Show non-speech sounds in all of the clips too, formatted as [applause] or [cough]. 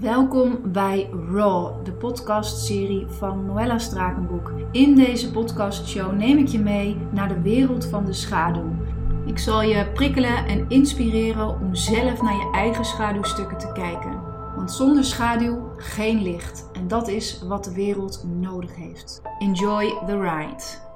Welkom bij Raw, de podcastserie van Noella Strakenboek. In deze podcastshow neem ik je mee naar de wereld van de schaduw. Ik zal je prikkelen en inspireren om zelf naar je eigen schaduwstukken te kijken. Want zonder schaduw geen licht. En dat is wat de wereld nodig heeft. Enjoy the ride.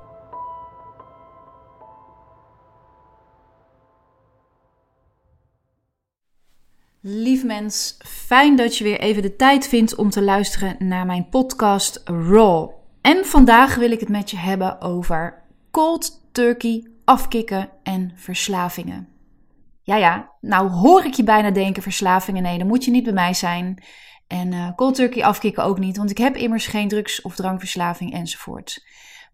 Lief mens, fijn dat je weer even de tijd vindt om te luisteren naar mijn podcast Raw. En vandaag wil ik het met je hebben over cold turkey, afkicken en verslavingen. Ja, ja, nou hoor ik je bijna denken verslavingen. Nee, dan moet je niet bij mij zijn. En uh, cold turkey afkicken ook niet, want ik heb immers geen drugs- of drankverslaving enzovoort.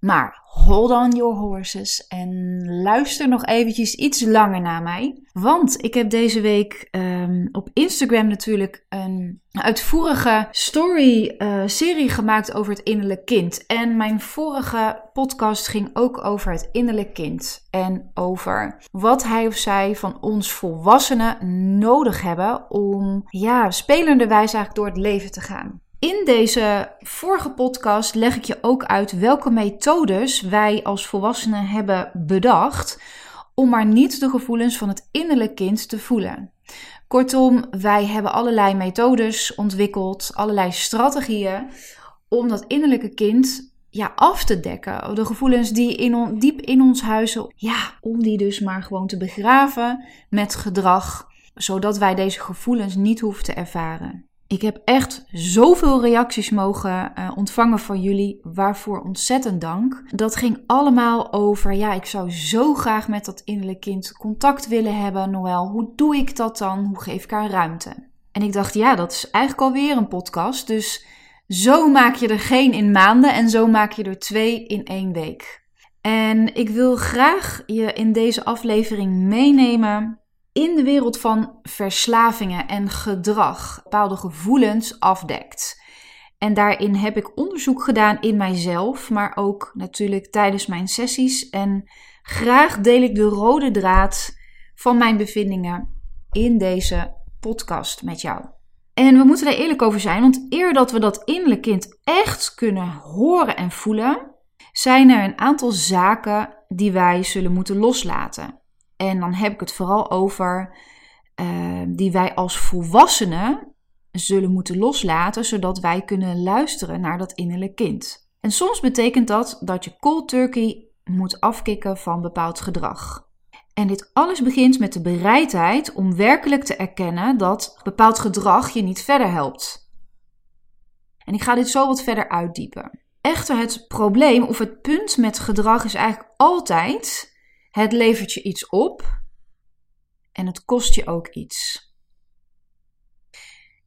Maar hold on your horses en luister nog eventjes iets langer naar mij. Want ik heb deze week um, op Instagram natuurlijk een uitvoerige story-serie uh, gemaakt over het innerlijk kind. En mijn vorige podcast ging ook over het innerlijk kind. En over wat hij of zij van ons volwassenen nodig hebben om ja, spelende wijze eigenlijk door het leven te gaan. In deze vorige podcast leg ik je ook uit welke methodes wij als volwassenen hebben bedacht om maar niet de gevoelens van het innerlijk kind te voelen. Kortom, wij hebben allerlei methodes ontwikkeld, allerlei strategieën om dat innerlijke kind ja, af te dekken. De gevoelens die in diep in ons huizen, ja, om die dus maar gewoon te begraven met gedrag, zodat wij deze gevoelens niet hoeven te ervaren. Ik heb echt zoveel reacties mogen uh, ontvangen van jullie, waarvoor ontzettend dank. Dat ging allemaal over, ja, ik zou zo graag met dat innerlijk kind contact willen hebben. Noël, hoe doe ik dat dan? Hoe geef ik haar ruimte? En ik dacht, ja, dat is eigenlijk alweer een podcast. Dus zo maak je er geen in maanden en zo maak je er twee in één week. En ik wil graag je in deze aflevering meenemen in de wereld van verslavingen en gedrag bepaalde gevoelens afdekt. En daarin heb ik onderzoek gedaan in mijzelf, maar ook natuurlijk tijdens mijn sessies. En graag deel ik de rode draad van mijn bevindingen in deze podcast met jou. En we moeten er eerlijk over zijn, want eer dat we dat innerlijk kind echt kunnen horen en voelen, zijn er een aantal zaken die wij zullen moeten loslaten. En dan heb ik het vooral over uh, die wij als volwassenen zullen moeten loslaten, zodat wij kunnen luisteren naar dat innerlijk kind. En soms betekent dat dat je cold turkey moet afkicken van bepaald gedrag. En dit alles begint met de bereidheid om werkelijk te erkennen dat bepaald gedrag je niet verder helpt. En ik ga dit zo wat verder uitdiepen. Echter, het probleem of het punt met gedrag is eigenlijk altijd het levert je iets op en het kost je ook iets.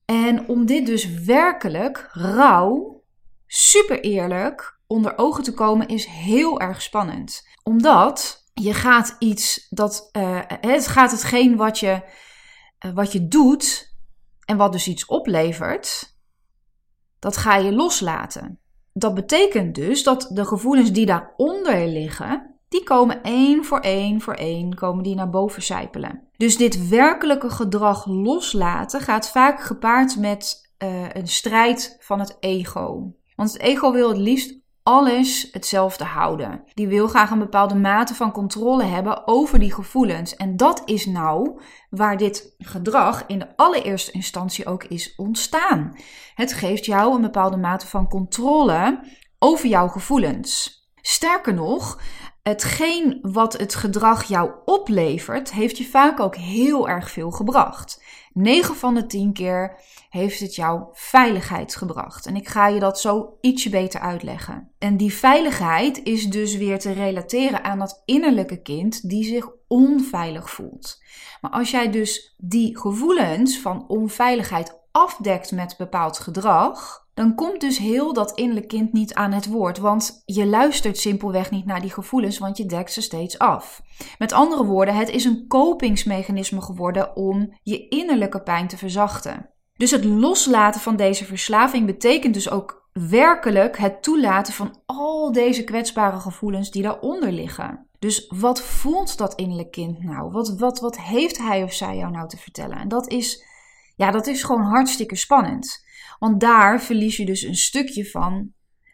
En om dit dus werkelijk rauw, super eerlijk onder ogen te komen, is heel erg spannend. Omdat je gaat iets dat. Uh, het gaat hetgeen wat je, uh, wat je doet en wat dus iets oplevert, dat ga je loslaten. Dat betekent dus dat de gevoelens die daaronder liggen, die komen één voor één voor één komen die naar boven zijpelen. Dus dit werkelijke gedrag loslaten gaat vaak gepaard met uh, een strijd van het ego. Want het ego wil het liefst alles hetzelfde houden. Die wil graag een bepaalde mate van controle hebben over die gevoelens. En dat is nou waar dit gedrag in de allereerste instantie ook is ontstaan. Het geeft jou een bepaalde mate van controle over jouw gevoelens. Sterker nog, hetgeen wat het gedrag jou oplevert, heeft je vaak ook heel erg veel gebracht. 9 van de 10 keer heeft het jou veiligheid gebracht. En ik ga je dat zo ietsje beter uitleggen. En die veiligheid is dus weer te relateren aan dat innerlijke kind die zich onveilig voelt. Maar als jij dus die gevoelens van onveiligheid afdekt met bepaald gedrag, dan komt dus heel dat innerlijk kind niet aan het woord. Want je luistert simpelweg niet naar die gevoelens, want je dekt ze steeds af. Met andere woorden, het is een kopingsmechanisme geworden om je innerlijke pijn te verzachten. Dus het loslaten van deze verslaving betekent dus ook werkelijk het toelaten van al deze kwetsbare gevoelens die daaronder liggen. Dus wat voelt dat innerlijk kind nou? Wat, wat, wat heeft hij of zij jou nou te vertellen? En dat is Ja, dat is gewoon hartstikke spannend. Want daar verlies je dus een stukje van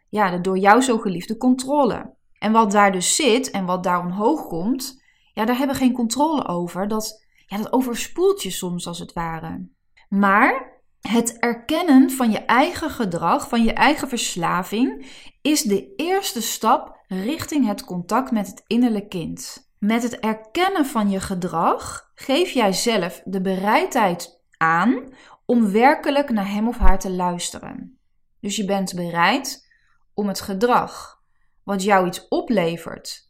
ja, de door jou zo geliefde controle. En wat daar dus zit en wat daar omhoog komt, ja, daar hebben we geen controle over. Dat, ja, dat overspoelt je soms als het ware. Maar het erkennen van je eigen gedrag, van je eigen verslaving, is de eerste stap richting het contact met het innerlijke kind. Met het erkennen van je gedrag geef jij zelf de bereidheid aan om werkelijk naar hem of haar te luisteren. Dus je bent bereid om het gedrag wat jou iets oplevert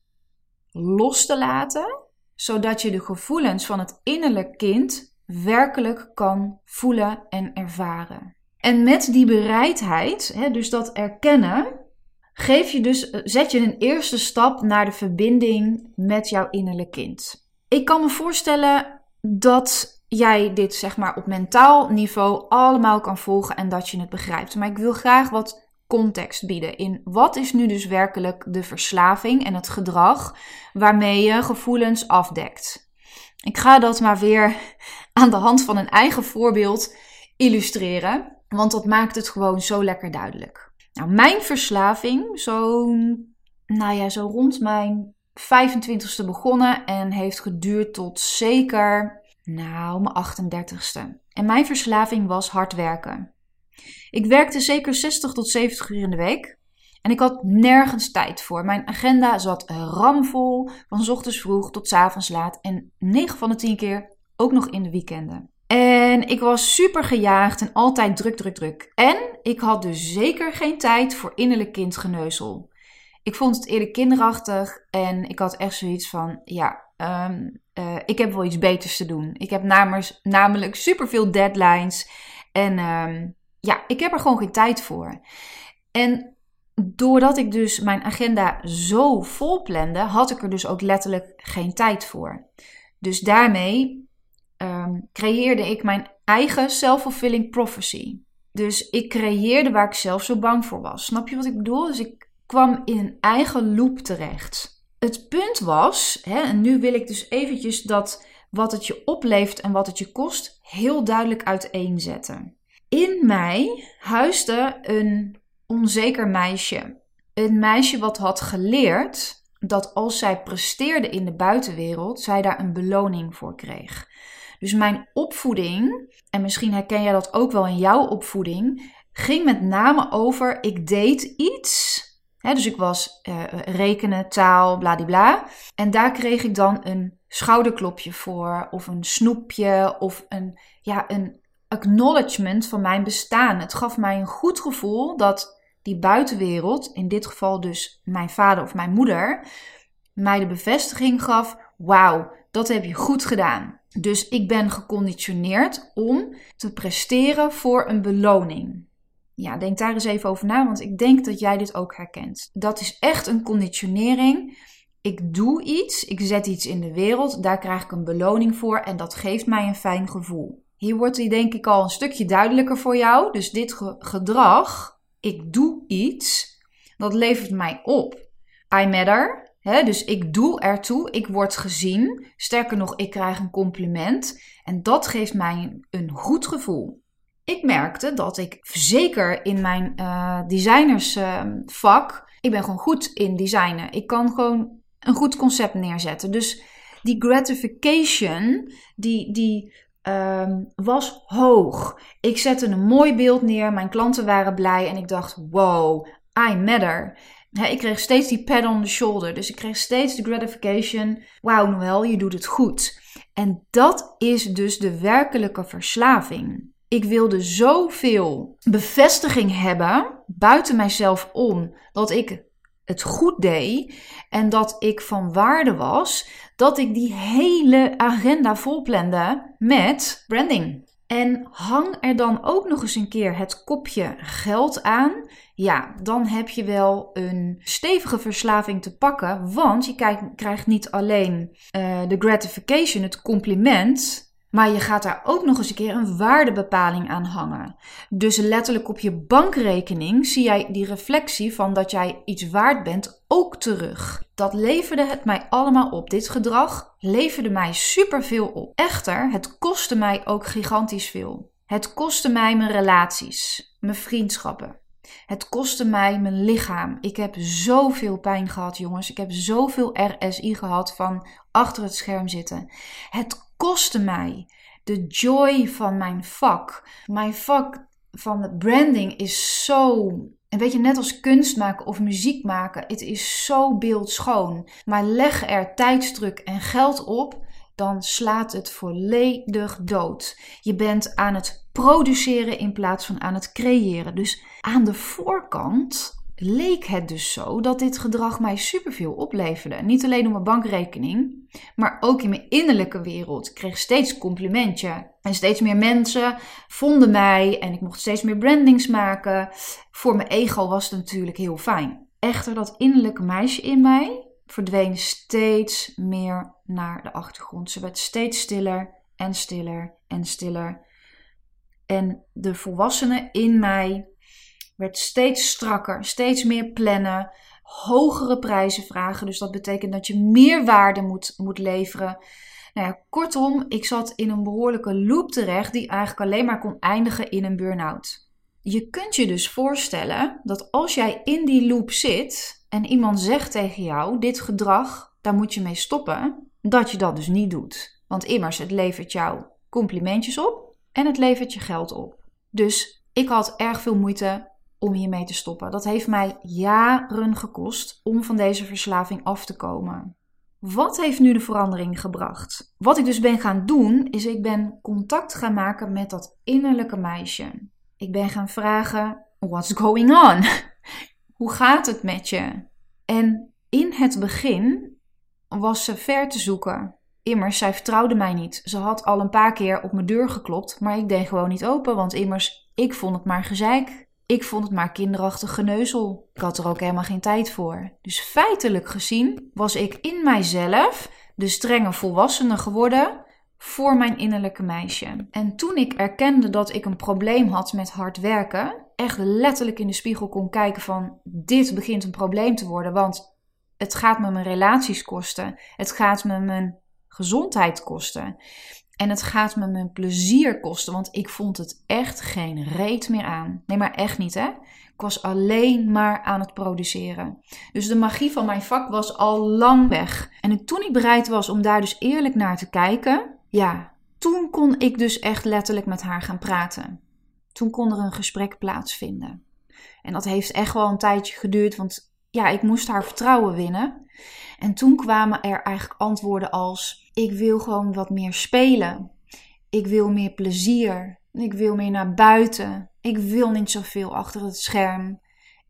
los te laten, zodat je de gevoelens van het innerlijk kind werkelijk kan voelen en ervaren. En met die bereidheid, hè, dus dat erkennen, geef je dus, zet je een eerste stap naar de verbinding met jouw innerlijk kind. Ik kan me voorstellen dat jij dit zeg maar op mentaal niveau allemaal kan volgen en dat je het begrijpt. Maar ik wil graag wat context bieden in wat is nu dus werkelijk de verslaving en het gedrag waarmee je gevoelens afdekt. Ik ga dat maar weer [laughs] aan de hand van een eigen voorbeeld illustreren, want dat maakt het gewoon zo lekker duidelijk. Nou, mijn verslaving, zo, nou ja, zo rond mijn 25ste begonnen en heeft geduurd tot zeker, nou, mijn 38ste. En mijn verslaving was hard werken. Ik werkte zeker 60 tot 70 uur in de week. En ik had nergens tijd voor. Mijn agenda zat ramvol, van ochtends vroeg tot avonds laat. En 9 van de 10 keer ook nog in de weekenden. En ik was super gejaagd en altijd druk, druk, druk. En ik had dus zeker geen tijd voor innerlijk kindgeneuzel. Ik vond het eerder kinderachtig en ik had echt zoiets van: ja, ehm, eh, ik heb wel iets beters te doen. Ik heb namelijk, namelijk super veel deadlines. En ehm, ja, ik heb er gewoon geen tijd voor. En doordat ik dus mijn agenda zo vol plande, had ik er dus ook letterlijk geen tijd voor. Dus daarmee ehm, creëerde ik mijn eigen self-fulfilling prophecy. Dus ik creëerde waar ik zelf zo bang voor was. Snap je wat ik bedoel? Dus ik kwam in een eigen loop terecht. Het punt was, hè, en nu wil ik dus eventjes dat wat het je oplevert en wat het je kost heel duidelijk uiteenzetten. In mij huisde een onzeker meisje. Een meisje wat had geleerd dat als zij presteerde in de buitenwereld, zij daar een beloning voor kreeg. Dus mijn opvoeding, en misschien herken jij dat ook wel in jouw opvoeding, ging met name over ik deed iets. Dus ik was uh, rekenen, taal, bladibla. En daar kreeg ik dan een schouderklopje voor, of een snoepje, of een, ja, een acknowledgement van mijn bestaan. Het gaf mij een goed gevoel dat die buitenwereld, in dit geval dus mijn vader of mijn moeder, mij de bevestiging gaf: wauw, dat heb je goed gedaan. Dus ik ben geconditioneerd om te presteren voor een beloning. Ja, denk daar eens even over na, want ik denk dat jij dit ook herkent. Dat is echt een conditionering. Ik doe iets, ik zet iets in de wereld, daar krijg ik een beloning voor en dat geeft mij een fijn gevoel. Hier wordt die denk ik al een stukje duidelijker voor jou. Dus dit gedrag, ik doe iets, dat levert mij op. I matter, dus ik doe ertoe, ik word gezien. Sterker nog, ik krijg een compliment en dat geeft mij een goed gevoel. Ik merkte dat ik zeker in mijn uh, designersvak, ik ben gewoon goed in designen. Ik kan gewoon een goed concept neerzetten. Dus die gratification, die, die um, was hoog. Ik zette een mooi beeld neer, mijn klanten waren blij en ik dacht: wow, I matter. ik kreeg steeds die pat on the shoulder, dus ik kreeg steeds de gratification: wauw, Noël, je doet het goed. En dat is dus de werkelijke verslaving. Ik wilde zoveel bevestiging hebben buiten mijzelf om dat ik het goed deed en dat ik van waarde was, dat ik die hele agenda volplande met branding. En hang er dan ook nog eens een keer het kopje geld aan. Ja, dan heb je wel een stevige verslaving te pakken. Want je krijgt niet alleen uh, de gratification, het compliment. Maar je gaat daar ook nog eens een keer een waardebepaling aan hangen. Dus letterlijk op je bankrekening zie jij die reflectie van dat jij iets waard bent ook terug. Dat leverde het mij allemaal op. Dit gedrag leverde mij superveel op. Echter, het kostte mij ook gigantisch veel. Het kostte mij mijn relaties, mijn vriendschappen. Het kostte mij mijn lichaam. Ik heb zoveel pijn gehad, jongens. Ik heb zoveel RSI gehad van achter het scherm zitten. Het kostte mij de joy van mijn vak. Mijn vak van branding is zo. En weet je, net als kunst maken of muziek maken, het is zo beeldschoon. Maar leg er tijdsdruk en geld op, dan slaat het volledig dood. Je bent aan het produceren in plaats van aan het creëren. Dus aan de voorkant leek het dus zo dat dit gedrag mij superveel opleverde. Niet alleen op mijn bankrekening, maar ook in mijn innerlijke wereld. Ik kreeg steeds complimentje. En steeds meer mensen vonden mij en ik mocht steeds meer brandings maken. Voor mijn ego was het natuurlijk heel fijn. Echter, dat innerlijke meisje in mij verdween steeds meer naar de achtergrond. Ze werd steeds stiller en stiller en stiller. En de volwassene in mij werd steeds strakker, steeds meer plannen, hogere prijzen vragen. Dus dat betekent dat je meer waarde moet, moet leveren. Nou ja, kortom, ik zat in een behoorlijke loop terecht die eigenlijk alleen maar kon eindigen in een burn-out. Je kunt je dus voorstellen dat als jij in die loop zit en iemand zegt tegen jou: dit gedrag, daar moet je mee stoppen, dat je dat dus niet doet. Want immers, het levert jou complimentjes op en het levert je geld op. Dus ik had erg veel moeite om hiermee te stoppen. Dat heeft mij jaren gekost om van deze verslaving af te komen. Wat heeft nu de verandering gebracht? Wat ik dus ben gaan doen, is ik ben contact gaan maken met dat innerlijke meisje. Ik ben gaan vragen: What's going on? [laughs] Hoe gaat het met je? En in het begin was ze ver te zoeken. Immers, zij vertrouwde mij niet. Ze had al een paar keer op mijn deur geklopt, maar ik deed gewoon niet open, want immers, ik vond het maar gezeik. Ik vond het maar kinderachtig geneuzel. Ik had er ook helemaal geen tijd voor. Dus feitelijk gezien was ik in mijzelf de strenge volwassene geworden voor mijn innerlijke meisje. En toen ik erkende dat ik een probleem had met hard werken, echt letterlijk in de spiegel kon kijken van dit begint een probleem te worden, want het gaat me mijn relaties kosten, het gaat me mijn gezondheid kosten. En het gaat me mijn plezier kosten, want ik vond het echt geen reet meer aan. Nee, maar echt niet, hè? Ik was alleen maar aan het produceren. Dus de magie van mijn vak was al lang weg. En toen ik bereid was om daar dus eerlijk naar te kijken, ja, toen kon ik dus echt letterlijk met haar gaan praten. Toen kon er een gesprek plaatsvinden. En dat heeft echt wel een tijdje geduurd, want ja, ik moest haar vertrouwen winnen. En toen kwamen er eigenlijk antwoorden als: Ik wil gewoon wat meer spelen. Ik wil meer plezier. Ik wil meer naar buiten. Ik wil niet zoveel achter het scherm.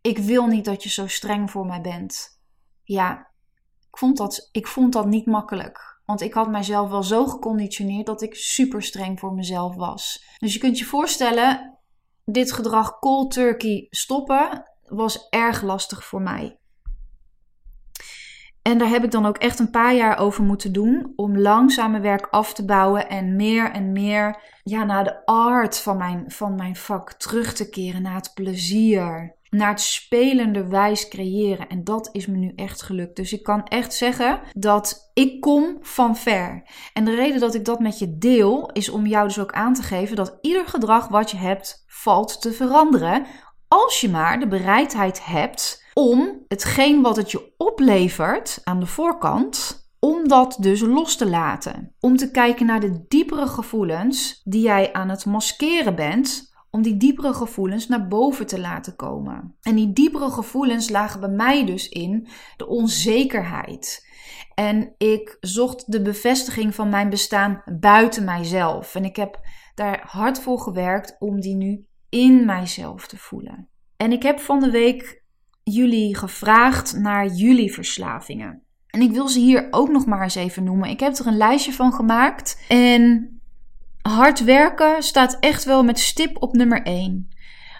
Ik wil niet dat je zo streng voor mij bent. Ja, ik vond dat, ik vond dat niet makkelijk. Want ik had mijzelf wel zo geconditioneerd dat ik super streng voor mezelf was. Dus je kunt je voorstellen, dit gedrag cold turkey stoppen was erg lastig voor mij. En daar heb ik dan ook echt een paar jaar over moeten doen om langzaam mijn werk af te bouwen en meer en meer ja, naar de art van mijn, van mijn vak terug te keren, naar het plezier, naar het spelende wijs creëren. En dat is me nu echt gelukt. Dus ik kan echt zeggen dat ik kom van ver. En de reden dat ik dat met je deel is om jou dus ook aan te geven dat ieder gedrag wat je hebt valt te veranderen als je maar de bereidheid hebt om hetgeen wat het je oplevert aan de voorkant, om dat dus los te laten. Om te kijken naar de diepere gevoelens die jij aan het maskeren bent, om die diepere gevoelens naar boven te laten komen. En die diepere gevoelens lagen bij mij dus in de onzekerheid. En ik zocht de bevestiging van mijn bestaan buiten mijzelf. En ik heb daar hard voor gewerkt om die nu in mijzelf te voelen. En ik heb van de week jullie gevraagd naar jullie verslavingen. En ik wil ze hier ook nog maar eens even noemen. Ik heb er een lijstje van gemaakt. En hard werken staat echt wel met stip op nummer 1.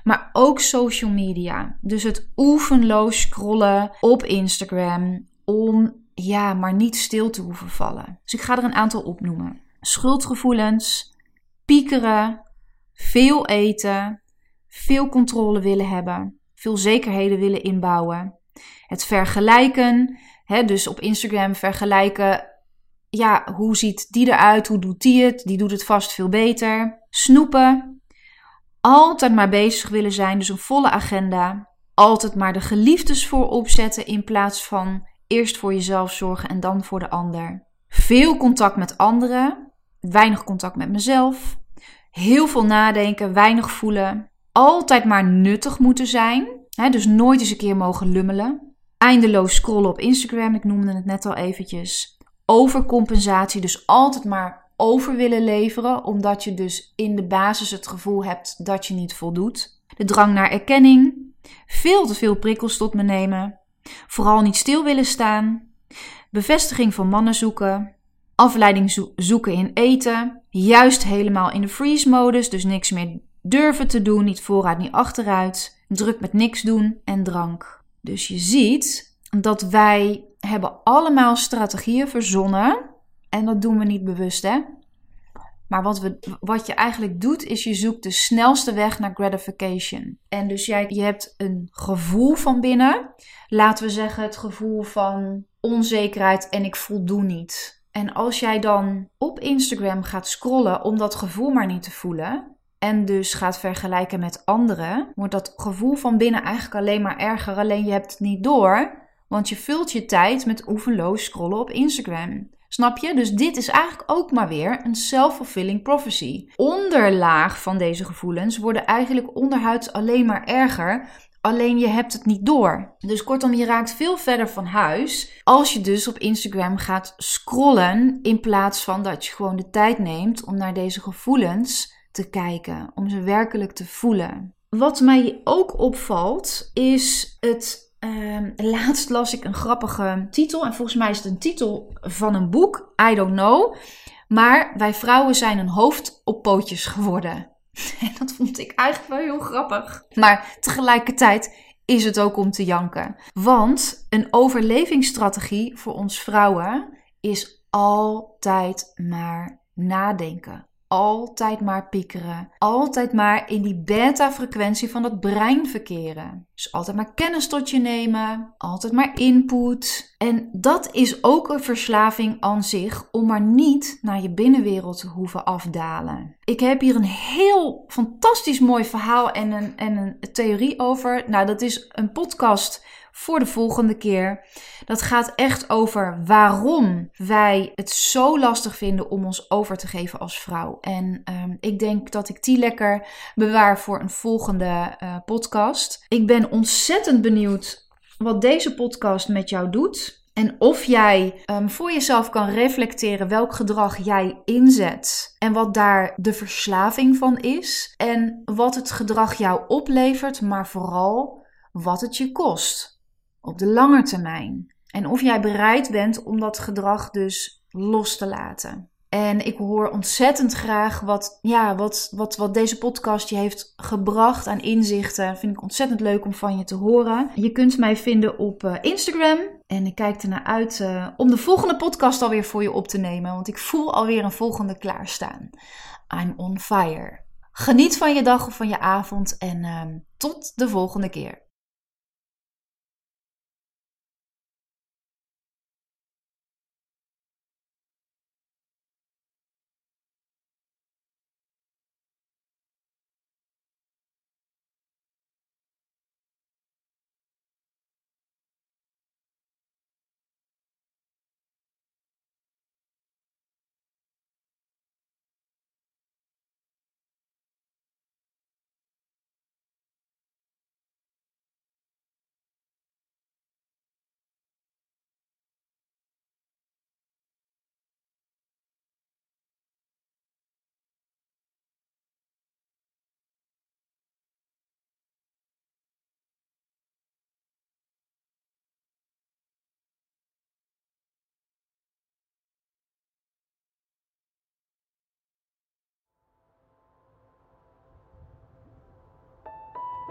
Maar ook social media. Dus het oefenloos scrollen op Instagram. Om ja, maar niet stil te hoeven vallen. Dus ik ga er een aantal opnoemen: schuldgevoelens, piekeren, veel eten, veel controle willen hebben, veel zekerheden willen inbouwen. Het vergelijken, hè, dus op Instagram vergelijken. Ja, hoe ziet die eruit? Hoe doet die het? Die doet het vast veel beter. Snoepen, Altijd maar bezig willen zijn, dus een volle agenda. Altijd maar de geliefdes voorop zetten in plaats van eerst voor jezelf zorgen en dan voor de ander. Veel contact met anderen, weinig contact met mezelf. Heel veel nadenken, weinig voelen. Altijd maar nuttig moeten zijn. Hè, dus nooit eens een keer mogen lummelen. Eindeloos scrollen op Instagram, ik noemde het net al eventjes. Overcompensatie, dus altijd maar over willen leveren, omdat je dus in de basis het gevoel hebt dat je niet voldoet. De drang naar erkenning, veel te veel prikkels tot me nemen, vooral niet stil willen staan, bevestiging van mannen zoeken, afleiding zoeken in eten, juist helemaal in de freeze-modus, dus niks meer durven te doen, niet vooruit, niet achteruit, druk met niks doen en drank. Dus je ziet dat wij hebben allemaal strategieën verzonnen en dat doen we niet bewust, hè? Maar wat, we, wat je eigenlijk doet, is je zoekt de snelste weg naar gratification. En dus jij, je hebt een gevoel van binnen. Laten we zeggen het gevoel van onzekerheid en ik voldoe niet. En als jij dan op Instagram gaat scrollen om dat gevoel maar niet te voelen, en dus gaat vergelijken met anderen, wordt dat gevoel van binnen eigenlijk alleen maar erger. Alleen je hebt het niet door, want je vult je tijd met oefenloos scrollen op Instagram. Snap je? Dus dit is eigenlijk ook maar weer een self-fulfilling prophecy. Onderlaag van deze gevoelens worden eigenlijk onderhuids alleen maar erger. Alleen je hebt het niet door. Dus kortom, je raakt veel verder van huis als je dus op Instagram gaat scrollen in plaats van dat je gewoon de tijd neemt om naar deze gevoelens te kijken, om ze werkelijk te voelen. Wat mij ook opvalt is het Um, laatst las ik een grappige titel. En volgens mij is het een titel van een boek. I don't know. Maar wij vrouwen zijn een hoofd op pootjes geworden. [laughs] En dat vond ik eigenlijk wel heel grappig. Maar tegelijkertijd is het ook om te janken. Want een overlevingsstrategie voor ons vrouwen is altijd maar nadenken altijd maar piekeren. Altijd maar in die beta-frequentie van het brein verkeren. Dus altijd maar kennis tot je nemen. Altijd maar input. En dat is ook een verslaving aan zich om maar niet naar je binnenwereld te hoeven afdalen. Ik heb hier een heel fantastisch mooi verhaal en een, en een theorie over. Nou, dat is een podcast voor de volgende keer. Dat gaat echt over waarom wij het zo lastig vinden om ons over te geven als vrouw. En um, ik denk dat ik die lekker bewaar voor een volgende uh, podcast. Ik ben ontzettend benieuwd wat deze podcast met jou doet. En of jij um, voor jezelf kan reflecteren welk gedrag jij inzet en wat daar de verslaving van is. En wat het gedrag jou oplevert, maar vooral wat het je kost op de lange termijn. En of jij bereid bent om dat gedrag dus los te laten. En ik hoor ontzettend graag wat, ja, wat, wat, wat deze podcast je heeft gebracht aan inzichten. Vind ik ontzettend leuk om van je te horen. Je kunt mij vinden op uh, Instagram. En ik kijk ernaar uit uh, om de volgende podcast alweer voor je op te nemen. Want ik voel alweer een volgende klaarstaan. I'm on fire. Geniet van je dag of van je avond. En uh, tot de volgende keer.